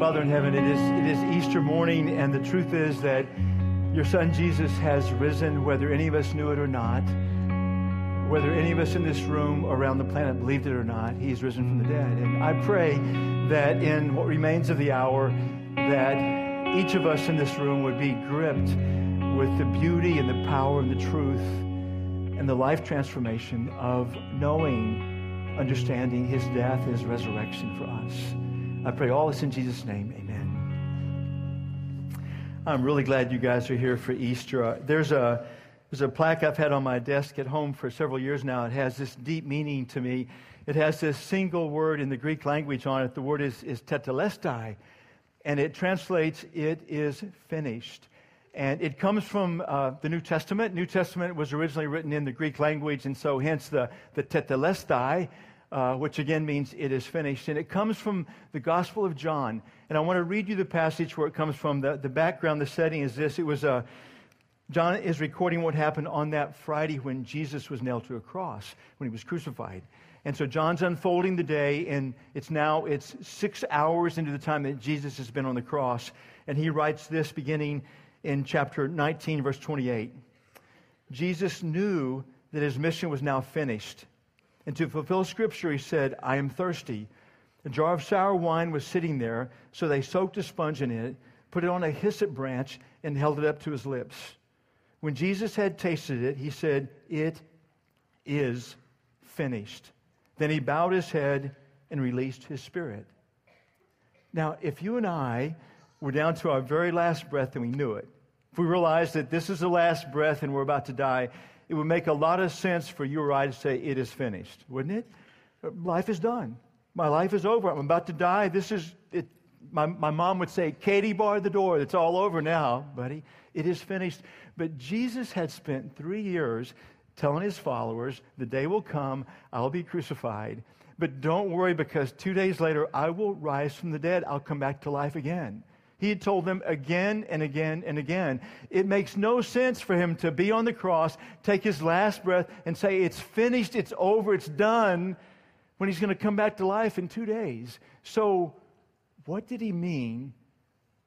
Father in heaven, it is, it is Easter morning, and the truth is that your son Jesus has risen, whether any of us knew it or not. Whether any of us in this room around the planet believed it or not, he's risen from the dead. And I pray that in what remains of the hour, that each of us in this room would be gripped with the beauty and the power and the truth and the life transformation of knowing, understanding his death, his resurrection for us. I pray all this in Jesus' name. Amen. I'm really glad you guys are here for Easter. Uh, there's a there's a plaque I've had on my desk at home for several years now. It has this deep meaning to me. It has this single word in the Greek language on it. The word is, is tetelestai, and it translates, it is finished. And it comes from uh, the New Testament. New Testament was originally written in the Greek language, and so hence the, the tetelestai, uh, which again means it is finished. And it comes from the Gospel of John. And I want to read you the passage where it comes from. The, the background, the setting is this. It was a, uh, John is recording what happened on that Friday when Jesus was nailed to a cross, when he was crucified. And so John's unfolding the day, and it's now it's six hours into the time that Jesus has been on the cross. And he writes this beginning in chapter 19, verse 28. Jesus knew that his mission was now finished. And to fulfill Scripture, he said, I am thirsty. A jar of sour wine was sitting there, so they soaked a sponge in it, put it on a hyssop branch, and held it up to his lips. When Jesus had tasted it, he said, It is finished. Then he bowed his head and released his spirit. Now, if you and I we're down to our very last breath and we knew it. If we realized that this is the last breath and we're about to die, it would make a lot of sense for you or I to say, It is finished, wouldn't it? Life is done. My life is over. I'm about to die. This is it. My, my mom would say, Katie, barred the door. It's all over now, buddy. It is finished. But Jesus had spent three years telling his followers, The day will come, I'll be crucified. But don't worry because two days later, I will rise from the dead. I'll come back to life again. He had told them again and again and again. It makes no sense for him to be on the cross, take his last breath, and say, It's finished, it's over, it's done, when he's going to come back to life in two days. So, what did he mean?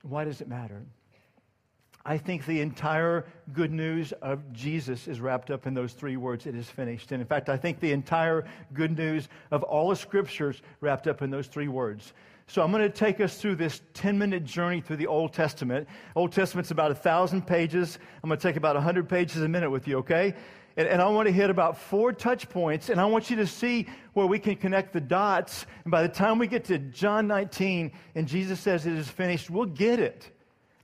Why does it matter? I think the entire good news of Jesus is wrapped up in those three words, it is finished. And in fact, I think the entire good news of all the scriptures wrapped up in those three words. So I'm going to take us through this 10 minute journey through the Old Testament. Old Testament's about a thousand pages. I'm going to take about 100 pages a minute with you, okay? And, and, I want to hit about four touch points, and I want you to see where we can connect the dots. And by the time we get to John 19 and Jesus says it is finished, we'll get it.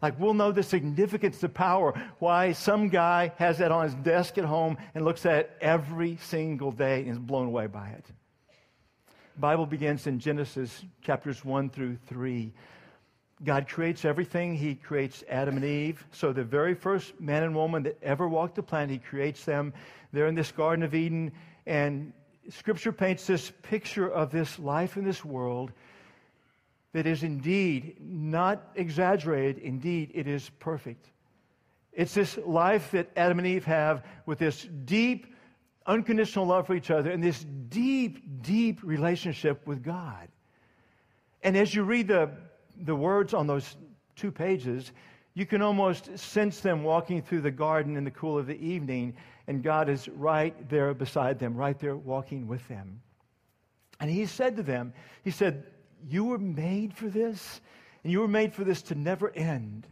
Like we'll know the significance, the power, why some guy has that on his desk at home and looks at it every single day and is blown away by it. Bible begins in Genesis chapters 1 through 3. God creates everything. He creates Adam and Eve. So the very first man and woman that ever walked the planet, he creates them. They're in this Garden of Eden. And Scripture paints this picture of this life in this world that is indeed not exaggerated. Indeed, it is perfect. It's this life that Adam and Eve have with this deep, unconditional love for each other and this deep, deep relationship with God. And as you read the, the words on those two pages, you can almost sense them walking through the garden in the cool of the evening, and God is right there beside them, right there walking with them. And He said to them, He said, You were made for this, and you were made for this to never end.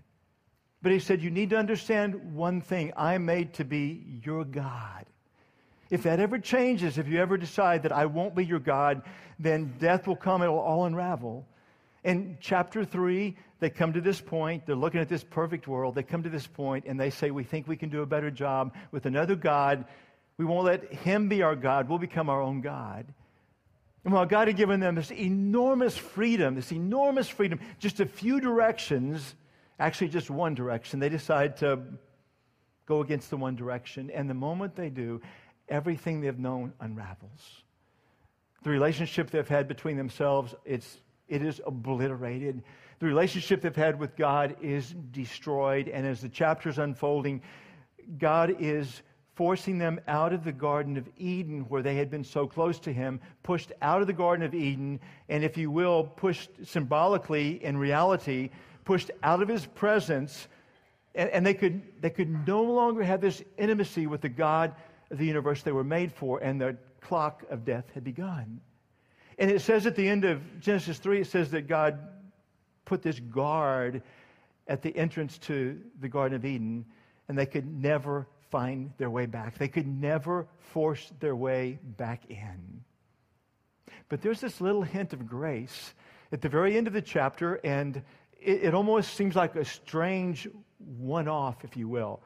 But He said, You need to understand one thing I'm made to be your God. If that ever changes, if you ever decide that I won't be your God, then death will come, it will all unravel. In chapter 3, they come to this point, they're looking at this perfect world, they come to this point and they say, We think we can do a better job with another God. We won't let him be our God, we'll become our own God. And while God had given them this enormous freedom, this enormous freedom, just a few directions, actually just one direction, they decide to go against the one direction. And the moment they do, everything they've known unravels. The relationship they've had between themselves, it's, it is obliterated. The relationship they've had with God is destroyed. And as the chapter's unfolding, God is forcing them out of the Garden of Eden where they had been so close to him, pushed out of the Garden of Eden, and if you will, pushed symbolically in reality, pushed out of his presence, and, and they, could, they could no longer have this intimacy with the God the universe they were made for, and the clock of death had begun. And it says at the end of Genesis 3, it says that God put this guard at the entrance to the Garden of Eden, and they could never find their way back. They could never force their way back in. But there's this little hint of grace at the very end of the chapter, and it, it almost seems like a strange one off, if you will.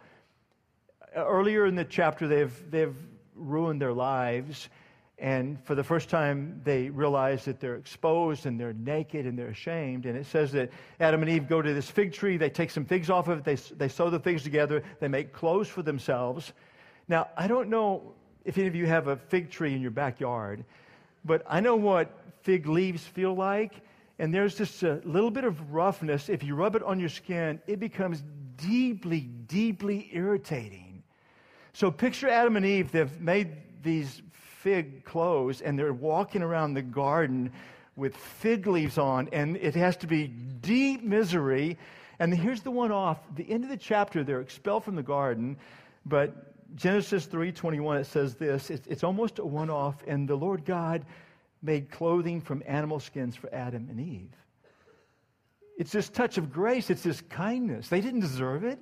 Earlier in the chapter, they've, they've ruined their lives. And for the first time, they realize that they're exposed and they're naked and they're ashamed. And it says that Adam and Eve go to this fig tree, they take some figs off of it, they, they sew the figs together, they make clothes for themselves. Now, I don't know if any of you have a fig tree in your backyard, but I know what fig leaves feel like. And there's just a little bit of roughness. If you rub it on your skin, it becomes deeply, deeply irritating. So picture Adam and Eve. They've made these fig clothes and they're walking around the garden with fig leaves on, and it has to be deep misery. And here's the one off. The end of the chapter, they're expelled from the garden, but Genesis 3:21 it says this. It's, it's almost a one-off, and the Lord God made clothing from animal skins for Adam and Eve. It's this touch of grace, it's this kindness. They didn't deserve it,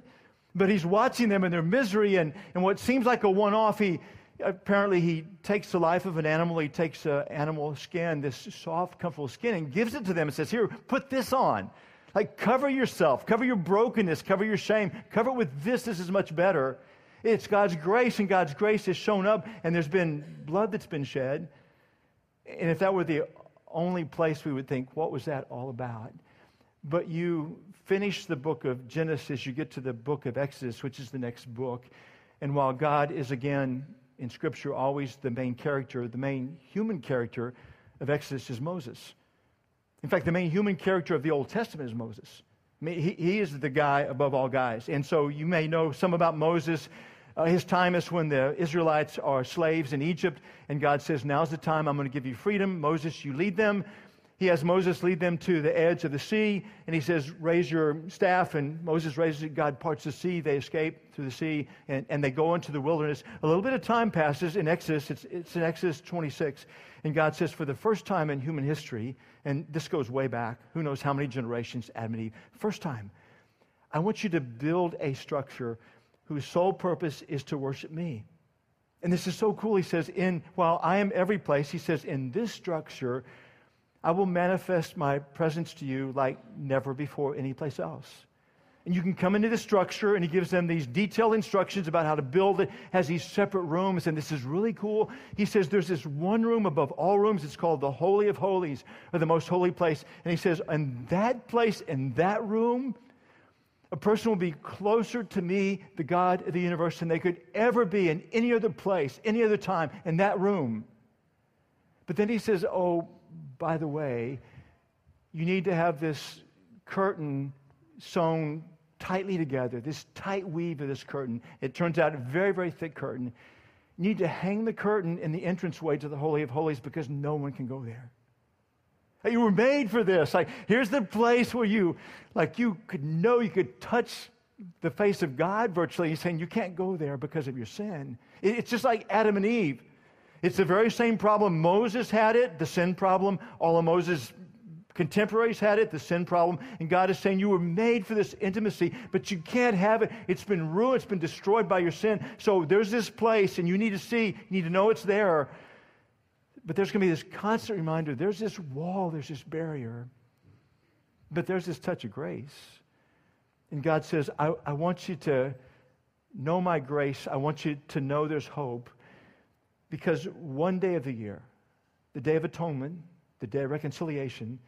but he's watching them in their misery, and, and what seems like a one-off, he apparently he takes the life of an animal he takes an animal skin this soft comfortable skin and gives it to them and says here put this on. Like cover yourself cover your brokenness cover your shame cover it with this this is much better. It's god's grace and god's grace has shown up and there's been blood that's been shed. And if that were the only place we would think what was that all about? But you finish the book of genesis you get to the book of exodus which is the next book and while god is again in Scripture always the main character, the main human character of Exodus is Moses. In fact, the main human character of the Old Testament is Moses. I mean, he, he is the guy above all guys. And so you may know some about Moses. Uh, his time is when the Israelites are slaves in Egypt, and God says, Now's the time I'm going to give you freedom. Moses, you lead them. He has Moses lead them to the edge of the sea, and he says, Raise your staff. And Moses raises it. God parts the sea. They escape through the sea, and, and they go into the wilderness. A little bit of time passes in Exodus. It's, it's in Exodus 26. And God says, For the first time in human history, and this goes way back, who knows how many generations, Adam and Eve, first time, I want you to build a structure whose sole purpose is to worship me. And this is so cool. He says, in while I am every place, he says, in this structure, I will manifest my presence to you like never before anyplace else. And you can come into the structure, and he gives them these detailed instructions about how to build it, has these separate rooms, and this is really cool. He says there's this one room above all rooms, it's called the Holy of Holies, or the most holy place. And he says, in that place, in that room, a person will be closer to me, the God of the universe, than they could ever be in any other place, any other time, in that room. But then he says, Oh, by the way, you need to have this curtain sewn tightly together, this tight weave of this curtain. It turns out a very, very thick curtain. You need to hang the curtain in the entranceway to the Holy of Holies because no one can go there. You were made for this. Like, here's the place where you, like, you could know you could touch the face of God virtually. He's saying you can't go there because of your sin. It's just like Adam and Eve. It's the very same problem Moses had it, the sin problem. All of Moses' contemporaries had it, the sin problem. And God is saying, You were made for this intimacy, but you can't have it. It's been ruined, it's been destroyed by your sin. So there's this place, and you need to see, you need to know it's there. But there's going to be this constant reminder there's this wall, there's this barrier, but there's this touch of grace. And God says, I, I want you to know my grace. I want you to know there's hope. Because one day of the year, the Day of Atonement, the Day of Reconciliation,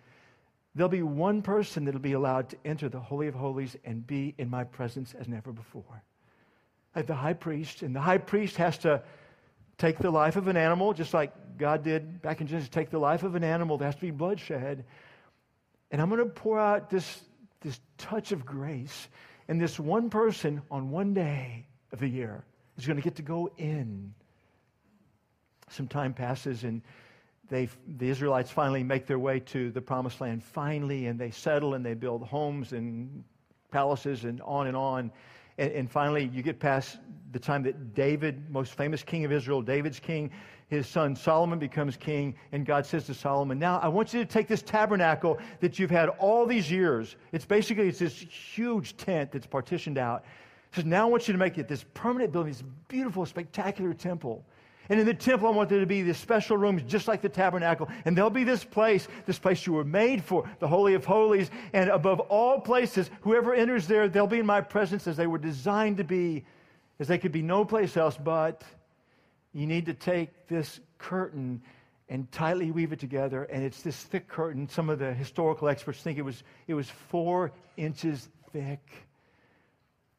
there'll be one person that'll be allowed to enter the Holy of Holies and be in my presence as never before. Like the high priest, and the high priest has to take the life of an animal, just like God did back in Genesis, take the life of an animal. There has to be bloodshed. And I'm going to pour out this, this touch of grace. And this one person on one day of the year is going to get to go in. Some time passes, and they, the Israelites finally make their way to the promised land, finally, and they settle and they build homes and palaces and on and on. And, and, finally, you get past the time that David, most famous king of Israel, David's king, his son Solomon becomes king, and God says to Solomon, Now I want you to take this tabernacle that you've had all these years. It's basically it's this huge tent that's partitioned out. He says, Now I want you to make it this permanent building, this beautiful, spectacular temple. And in the temple, I want there to be these special rooms just like the tabernacle. And there'll be this place, this place you were made for, the Holy of Holies. And above all places, whoever enters there, they'll be in my presence as they were designed to be, as they could be no place else but. You need to take this curtain and tightly weave it together. And it's this thick curtain. Some of the historical experts think it was, it was four inches thick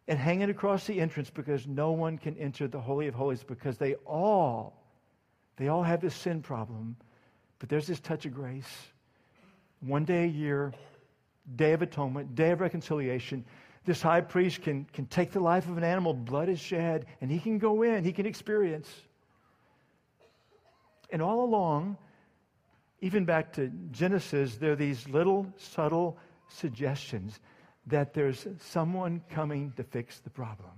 and hang it across the entrance because no one can enter the Holy of Holies because they all, they all have this sin problem. But there's this touch of grace. One day a year, Day of Atonement, Day of Reconciliation, this high priest can, can take the life of an animal, blood is shed, and he can go in, he can experience. And all along, even back to Genesis, there are these little subtle suggestions that there's someone coming to fix the problem.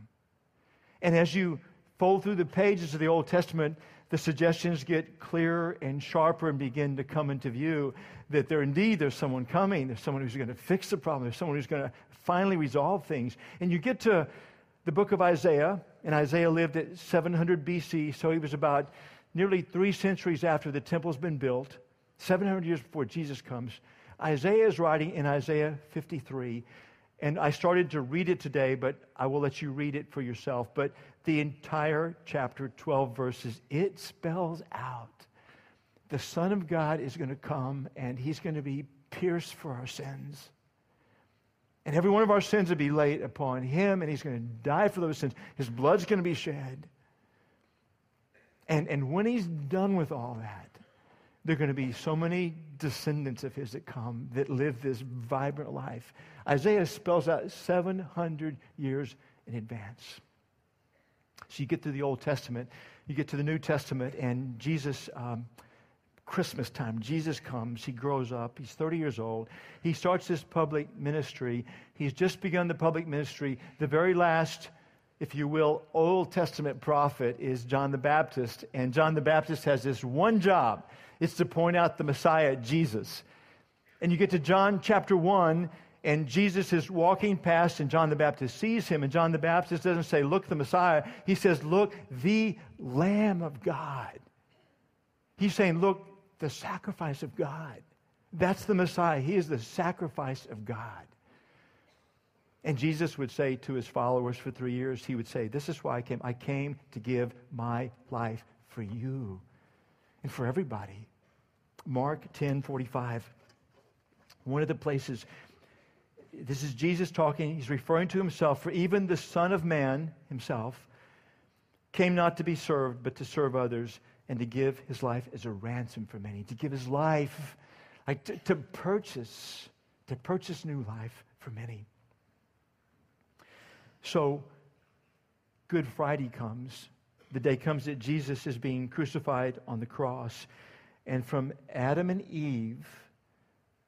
And as you fold through the pages of the Old Testament, the suggestions get clearer and sharper and begin to come into view that there indeed there's someone coming, there's someone who's going to fix the problem, there's someone who's going to finally resolve things. And you get to the book of Isaiah, and Isaiah lived at 700 BC, so he was about nearly three centuries after the temple's been built, 700 years before Jesus comes. Isaiah is writing in Isaiah 53 and I started to read it today, but I will let you read it for yourself. But the entire chapter, 12 verses, it spells out the Son of God is going to come and he's going to be pierced for our sins. And every one of our sins will be laid upon him, and he's going to die for those sins. His blood's going to be shed. And, and when he's done with all that, there are going to be so many descendants of his that come that live this vibrant life. Isaiah spells out 700 years in advance. So you get to the Old Testament, you get to the New Testament, and Jesus, um, Christmas time, Jesus comes, he grows up, he's 30 years old, he starts this public ministry. He's just begun the public ministry. The very last if you will, Old Testament prophet is John the Baptist. And John the Baptist has this one job it's to point out the Messiah, Jesus. And you get to John chapter 1, and Jesus is walking past, and John the Baptist sees him. And John the Baptist doesn't say, Look, the Messiah. He says, Look, the Lamb of God. He's saying, Look, the sacrifice of God. That's the Messiah. He is the sacrifice of God. And Jesus would say to his followers for three years, He would say, This is why I came. I came to give my life for you and for everybody. Mark 10 45. One of the places, this is Jesus talking. He's referring to himself. For even the Son of Man himself came not to be served, but to serve others and to give his life as a ransom for many. To give his life, like to, to purchase, to purchase new life for many. So, Good Friday comes the day comes that Jesus is being crucified on the cross. And from Adam and Eve,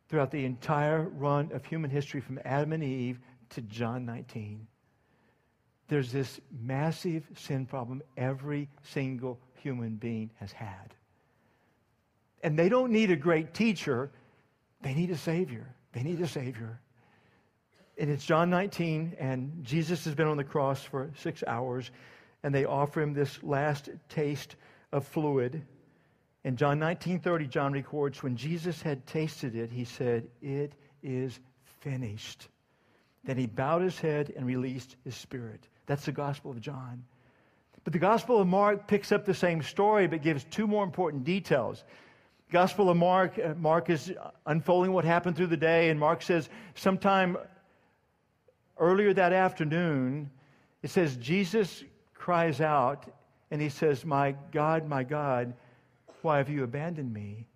throughout the entire run of human history, from Adam and Eve to John 19, there's this massive sin problem every single human being has had. And they don't need a great teacher, they need a Savior. They need a Savior. And it's John 19, and Jesus has been on the cross for six hours and they offer him this last taste of fluid. In John 19:30, John records, when Jesus had tasted it, he said, It is finished. Then he bowed his head and released his spirit. That's the Gospel of John. But the Gospel of Mark picks up the same story, but gives two more important details. Gospel of Mark, uh, Mark is unfolding what happened through the day, and Mark says, sometime earlier that afternoon, it says Jesus cries out and he says, My God, my God, why have you abandoned me?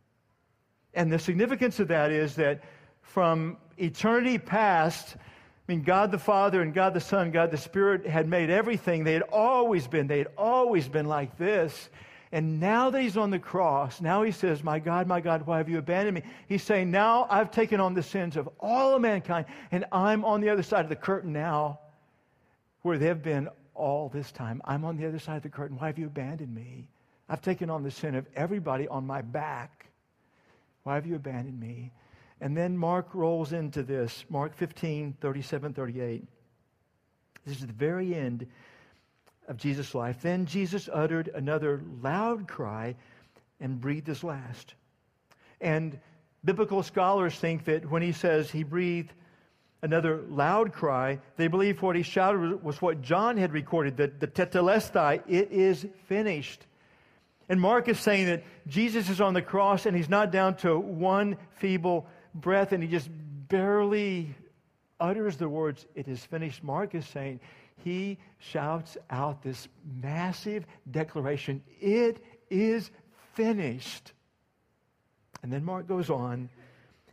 And the significance of that is that from eternity past, I mean, God the Father and God the Son, God the Spirit had made everything. They had always been, they had always been like this. And now that he's on the cross, now he says, My God, my God, why have you abandoned me? He's saying, Now I've taken on the sins of all of mankind, and I'm on the other side of the curtain now, where they've been all this time. I'm on the other side of the curtain. Why have you abandoned me? I've taken on the sin of everybody on my back. Why have you abandoned me? And then Mark rolls into this Mark 15, 37, 38. This is the very end of Jesus' life. Then Jesus uttered another loud cry and breathed his last. And biblical scholars think that when he says he breathed another loud cry, they believe what he shouted was what John had recorded, that the tetelestai, it is finished. And Mark is saying that Jesus is on the cross and he's not down to one feeble breath and he just barely utters the words, it is finished. Mark is saying he shouts out this massive declaration it is finished. And then Mark goes on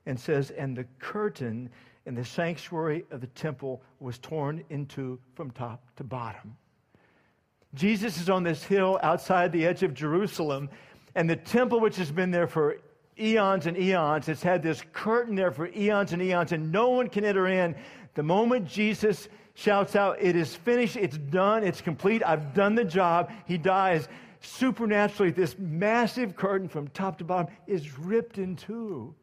and says, and the curtain in the sanctuary of the temple was torn into from top to bottom. Jesus is on this hill outside the edge of Jerusalem, and the temple, which has been there for eons and eons, it's had this curtain there for eons and eons, and no one can enter in. The moment Jesus shouts out, It is finished, it's done, it's complete, I've done the job. He dies. Supernaturally, this massive curtain from top to bottom is ripped in two.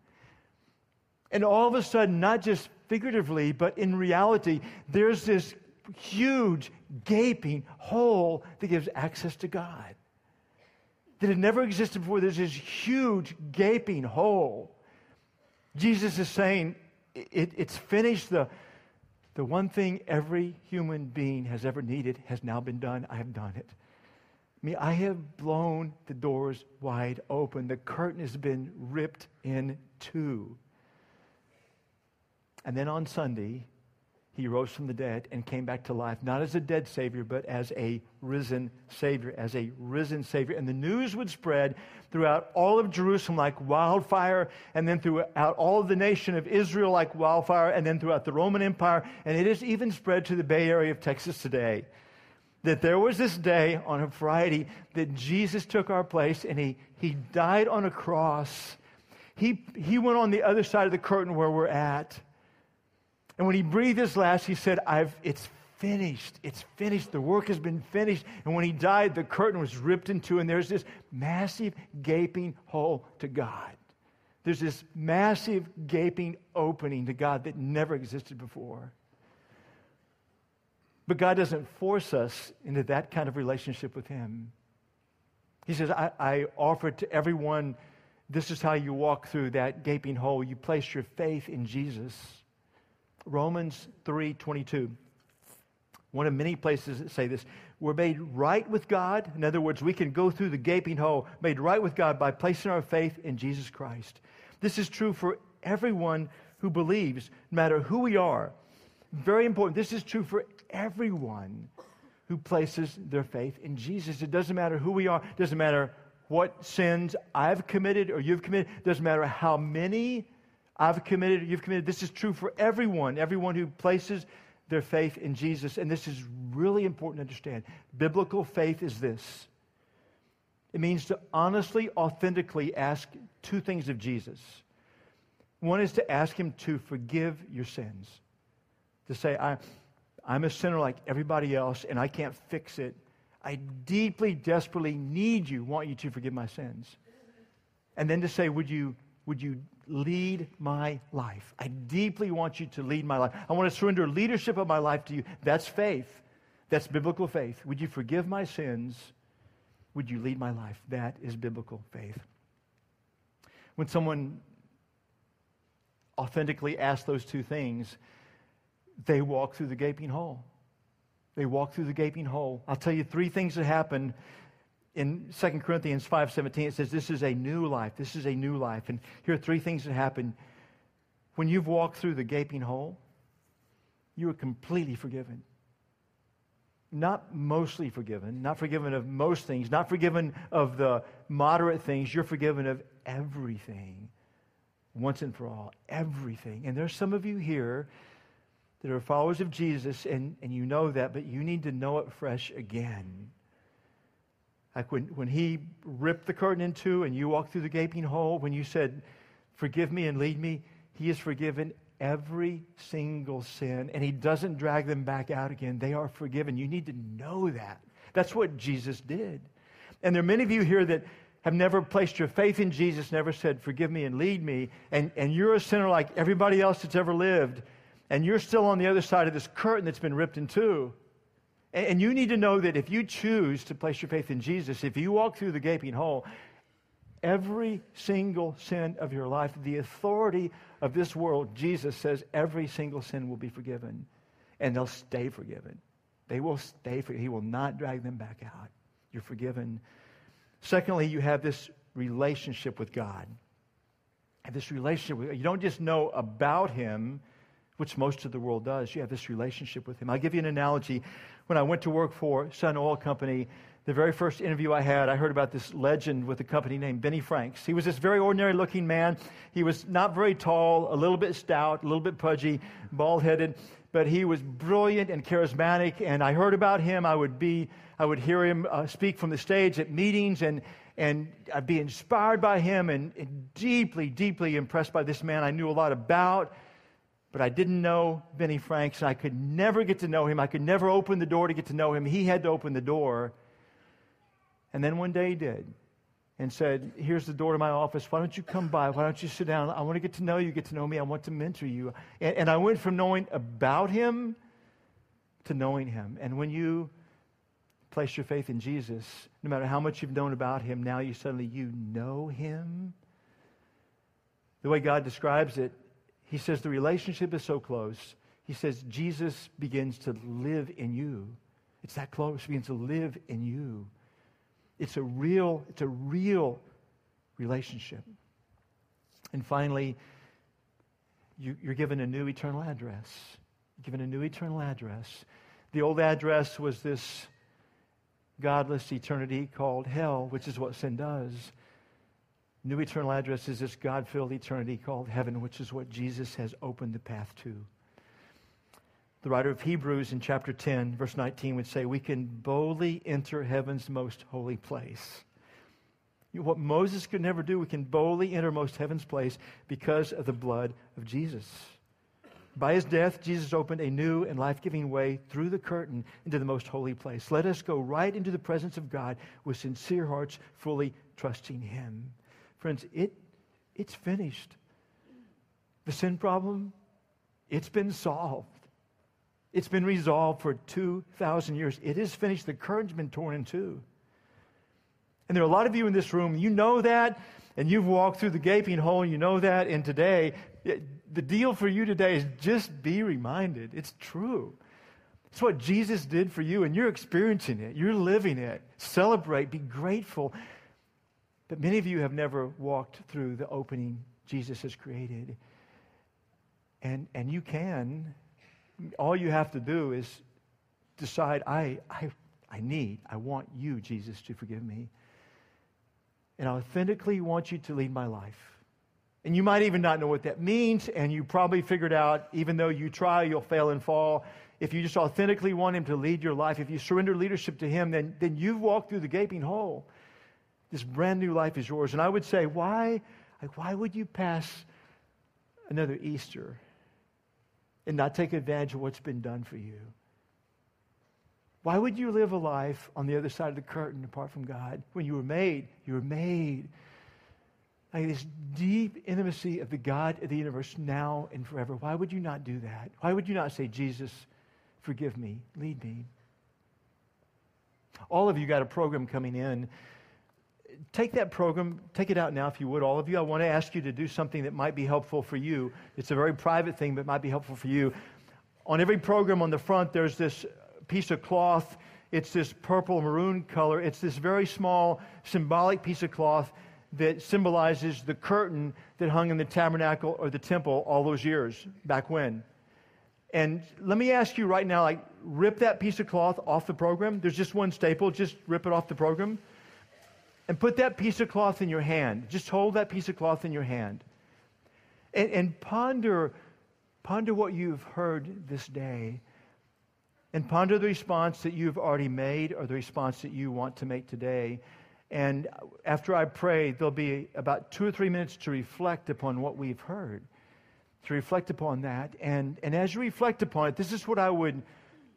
And all of a sudden, not just figuratively, but in reality, there's this huge, gaping hole that gives access to God. That had never existed before. There's this huge, gaping hole. Jesus is saying, it, it's finished. The, the one thing every human being has ever needed has now been done. I have done it. I mean, I have blown the doors wide open. The curtain has been ripped in two. And then on Sunday, he rose from the dead and came back to life, not as a dead Savior, but as a risen Savior, as a risen Savior. And the news would spread throughout all of Jerusalem like wildfire, and then throughout all of the nation of Israel like wildfire, and then throughout the Roman Empire. And it has even spread to the Bay Area of Texas today. That there was this day on a Friday that Jesus took our place and he, he died on a cross. He, he went on the other side of the curtain where we're at. And when he breathed his last, he said, I've, It's finished. It's finished. The work has been finished. And when he died, the curtain was ripped in two, and there's this massive gaping hole to God. There's this massive gaping opening to God that never existed before. But God doesn't force us into that kind of relationship with Him. He says, I, I offer to everyone, this is how you walk through that gaping hole. You place your faith in Jesus. Romans 3:22. One of many places that say this. We're made right with God. In other words, we can go through the gaping hole, made right with God by placing our faith in Jesus Christ. This is true for everyone who believes, no matter who we are. Very important. This is true for everyone who places their faith in Jesus. It doesn't matter who we are, it doesn't matter what sins I've committed or you've committed, it doesn't matter how many I've committed, you've committed. This is true for everyone, everyone who places their faith in Jesus. And this is really important to understand. Biblical faith is this it means to honestly, authentically ask two things of Jesus. One is to ask him to forgive your sins, to say, I, I'm a sinner like everybody else, and I can't fix it. I deeply, desperately need you, want you to forgive my sins. And then to say, Would you, would you lead my life. I deeply want you to lead my life. I want to surrender leadership of my life to you. That's faith. That's biblical faith. Would you forgive my sins? Would you lead my life? That is biblical faith. When someone authentically asks those two things, they walk through the gaping hole. They walk through the gaping hole. I'll tell you three things that happen in 2 Corinthians 5:17 it says this is a new life. This is a new life. And here are three things that happen when you've walked through the gaping hole. You are completely forgiven. Not mostly forgiven, not forgiven of most things, not forgiven of the moderate things. You're forgiven of everything once and for all. Everything. And there's some of you here that are followers of Jesus, and, and you know that, but you need to know it fresh again. Like when, when he ripped the curtain in two and you walked through the gaping hole, when you said, Forgive me and lead me, he has forgiven every single sin, and he doesn't drag them back out again. They are forgiven. You need to know that. That's what Jesus did. And there are many of you here that have never placed your faith in Jesus, never said, Forgive me and lead me, and, and you're a sinner like everybody else that's ever lived and you're still on the other side of this curtain that's been ripped in two. And you need to know that if you choose to place your faith in Jesus, if you walk through the gaping hole, every single sin of your life, the authority of this world, Jesus says every single sin will be forgiven. And they'll stay forgiven. They will stay forgiven. He will not drag them back out. You're forgiven. Secondly, you have this relationship with God. And this relationship, with, you don't just know about Him, which most of the world does. You have this relationship with Him. I'll give you an analogy. When I went to work for Sun Oil Company, the very first interview I had, I heard about this legend with a company named Benny Franks. He was this very ordinary looking man. He was not very tall, a little bit stout, a little bit pudgy, bald headed, but he was brilliant and charismatic. And I heard about him. I would be, I would hear him uh, speak from the stage at meetings and, and I'd be inspired by him and, and deeply, deeply impressed by this man I knew a lot about but I didn't know Benny Franks, I could never get to know him. I could never open the door to get to know him. He had to open the door. And then one day he did and said, Here's the door to my office. Why don't you come by? Why don't you sit down? I want to get to know you, get to know me. I want to mentor you. And, and I went from knowing about him to knowing him. And when you place your faith in Jesus, no matter how much you've known about him, now you suddenly you know him. The way God describes it he says the relationship is so close. He says Jesus begins to live in you. It's that close. He begins to live in you. It's a real, it's a real relationship. And finally, you, are given a new eternal address. You're given a new eternal address. The old address was this godless eternity called hell, which is what sin does. New eternal address is this God filled eternity called heaven, which is what Jesus has opened the path to. The writer of Hebrews in chapter 10, verse 19, would say, We can boldly enter heaven's most holy place. What Moses could never do, we can boldly enter most heaven's place because of the blood of Jesus. By his death, Jesus opened a new and life giving way through the curtain into the most holy place. Let us go right into the presence of God with sincere hearts, fully trusting him. Friends, it, it's finished. The sin problem, it's been solved. It's been resolved for 2,000 years. It is finished. The curtain's been torn in two. And there are a lot of you in this room, you know that, and you've walked through the gaping hole, and you know that. And today, eh, the deal for you today is just be reminded. It's true. It's what Jesus did for you, and you're experiencing it. You're living it. Celebrate, be grateful. But many of you have never walked through the opening Jesus has created. And, and you can. All you have to do is decide, I, I, I need, I want you, Jesus, to forgive me. And I authentically want you to lead my life. And you might even not know what that means, and you probably figured out, even though you try, you'll fail and fall. If you just authentically want Him to lead your life, if you surrender leadership to Him, then, then you've walked through the gaping hole. This brand new life is yours. And I would say, why, why would you pass another Easter and not take advantage of what's been done for you? Why would you live a life on the other side of the curtain apart from God? When you were made, you were made. Like this deep intimacy of the God of the universe now and forever. Why would you not do that? Why would you not say, Jesus, forgive me, lead me? All of you got a program coming in take that program, take it out now if you would, all of you. I want to ask you to do something that might be helpful for you. It's a very private thing, but might be helpful for you. On every program on the front, there's this piece of cloth. It's this purple maroon color. It's this very small symbolic piece of cloth that symbolizes the curtain that hung in the tabernacle or the temple all those years back when. And let me ask you right now, like, rip that piece of cloth off the program. There's just one staple. Just rip it off the program and put that piece of cloth in your hand. Just hold that piece of cloth in your hand. And, and ponder ponder what you've heard this day and ponder the response that you've already made or the response that you want to make today. And after I pray, there'll be about two or three minutes to reflect upon what we've heard, to reflect upon that. And, and as you reflect upon it, this is what I would,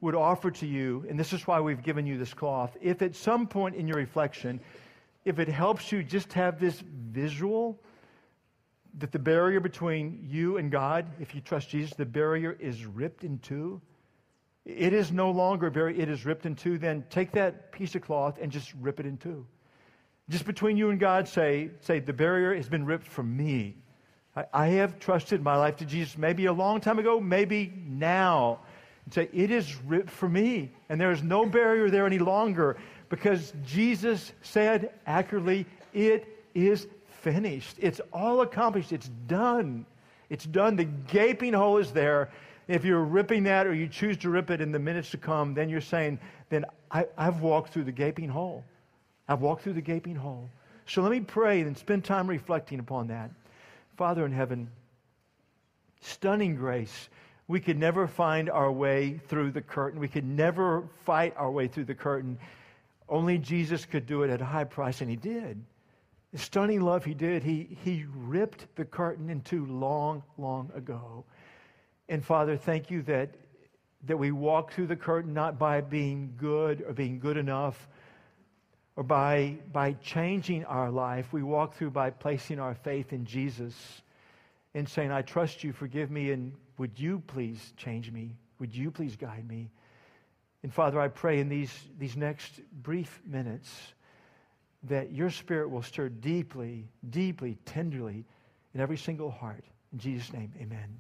would offer to you, and this is why we've given you this cloth. If at some point in your reflection, if it helps you just have this visual that the barrier between you and God, if you trust Jesus, the barrier is ripped in two it is no longer very, it is ripped in two, then take that piece of cloth and just rip it in two. Just between you and God, say, say the barrier has been ripped from me. I, I have trusted my life to Jesus maybe a long time ago, maybe now. And say, it is ripped for me. And there is no barrier there any longer because Jesus said accurately, it is finished. It's all accomplished. It's done. It's done. The gaping hole is there. If you're ripping that or you choose to rip it in the minutes to come, then you're saying, then I, I've walked through the gaping hole. I've walked through the gaping hole. So let me pray and spend time reflecting upon that. Father in heaven, stunning grace. We could never find our way through the curtain. We could never fight our way through the curtain. Only Jesus could do it at a high price, and he did. The stunning love he did, he, he ripped the curtain in two long, long ago. And Father, thank you that, that we walk through the curtain not by being good or being good enough or by, by changing our life. We walk through by placing our faith in Jesus and saying, I trust you, forgive me, and would you please change me? Would you please guide me? And Father, I pray in these, these next brief minutes that your spirit will stir deeply, deeply, tenderly in every single heart. In Jesus' name, amen.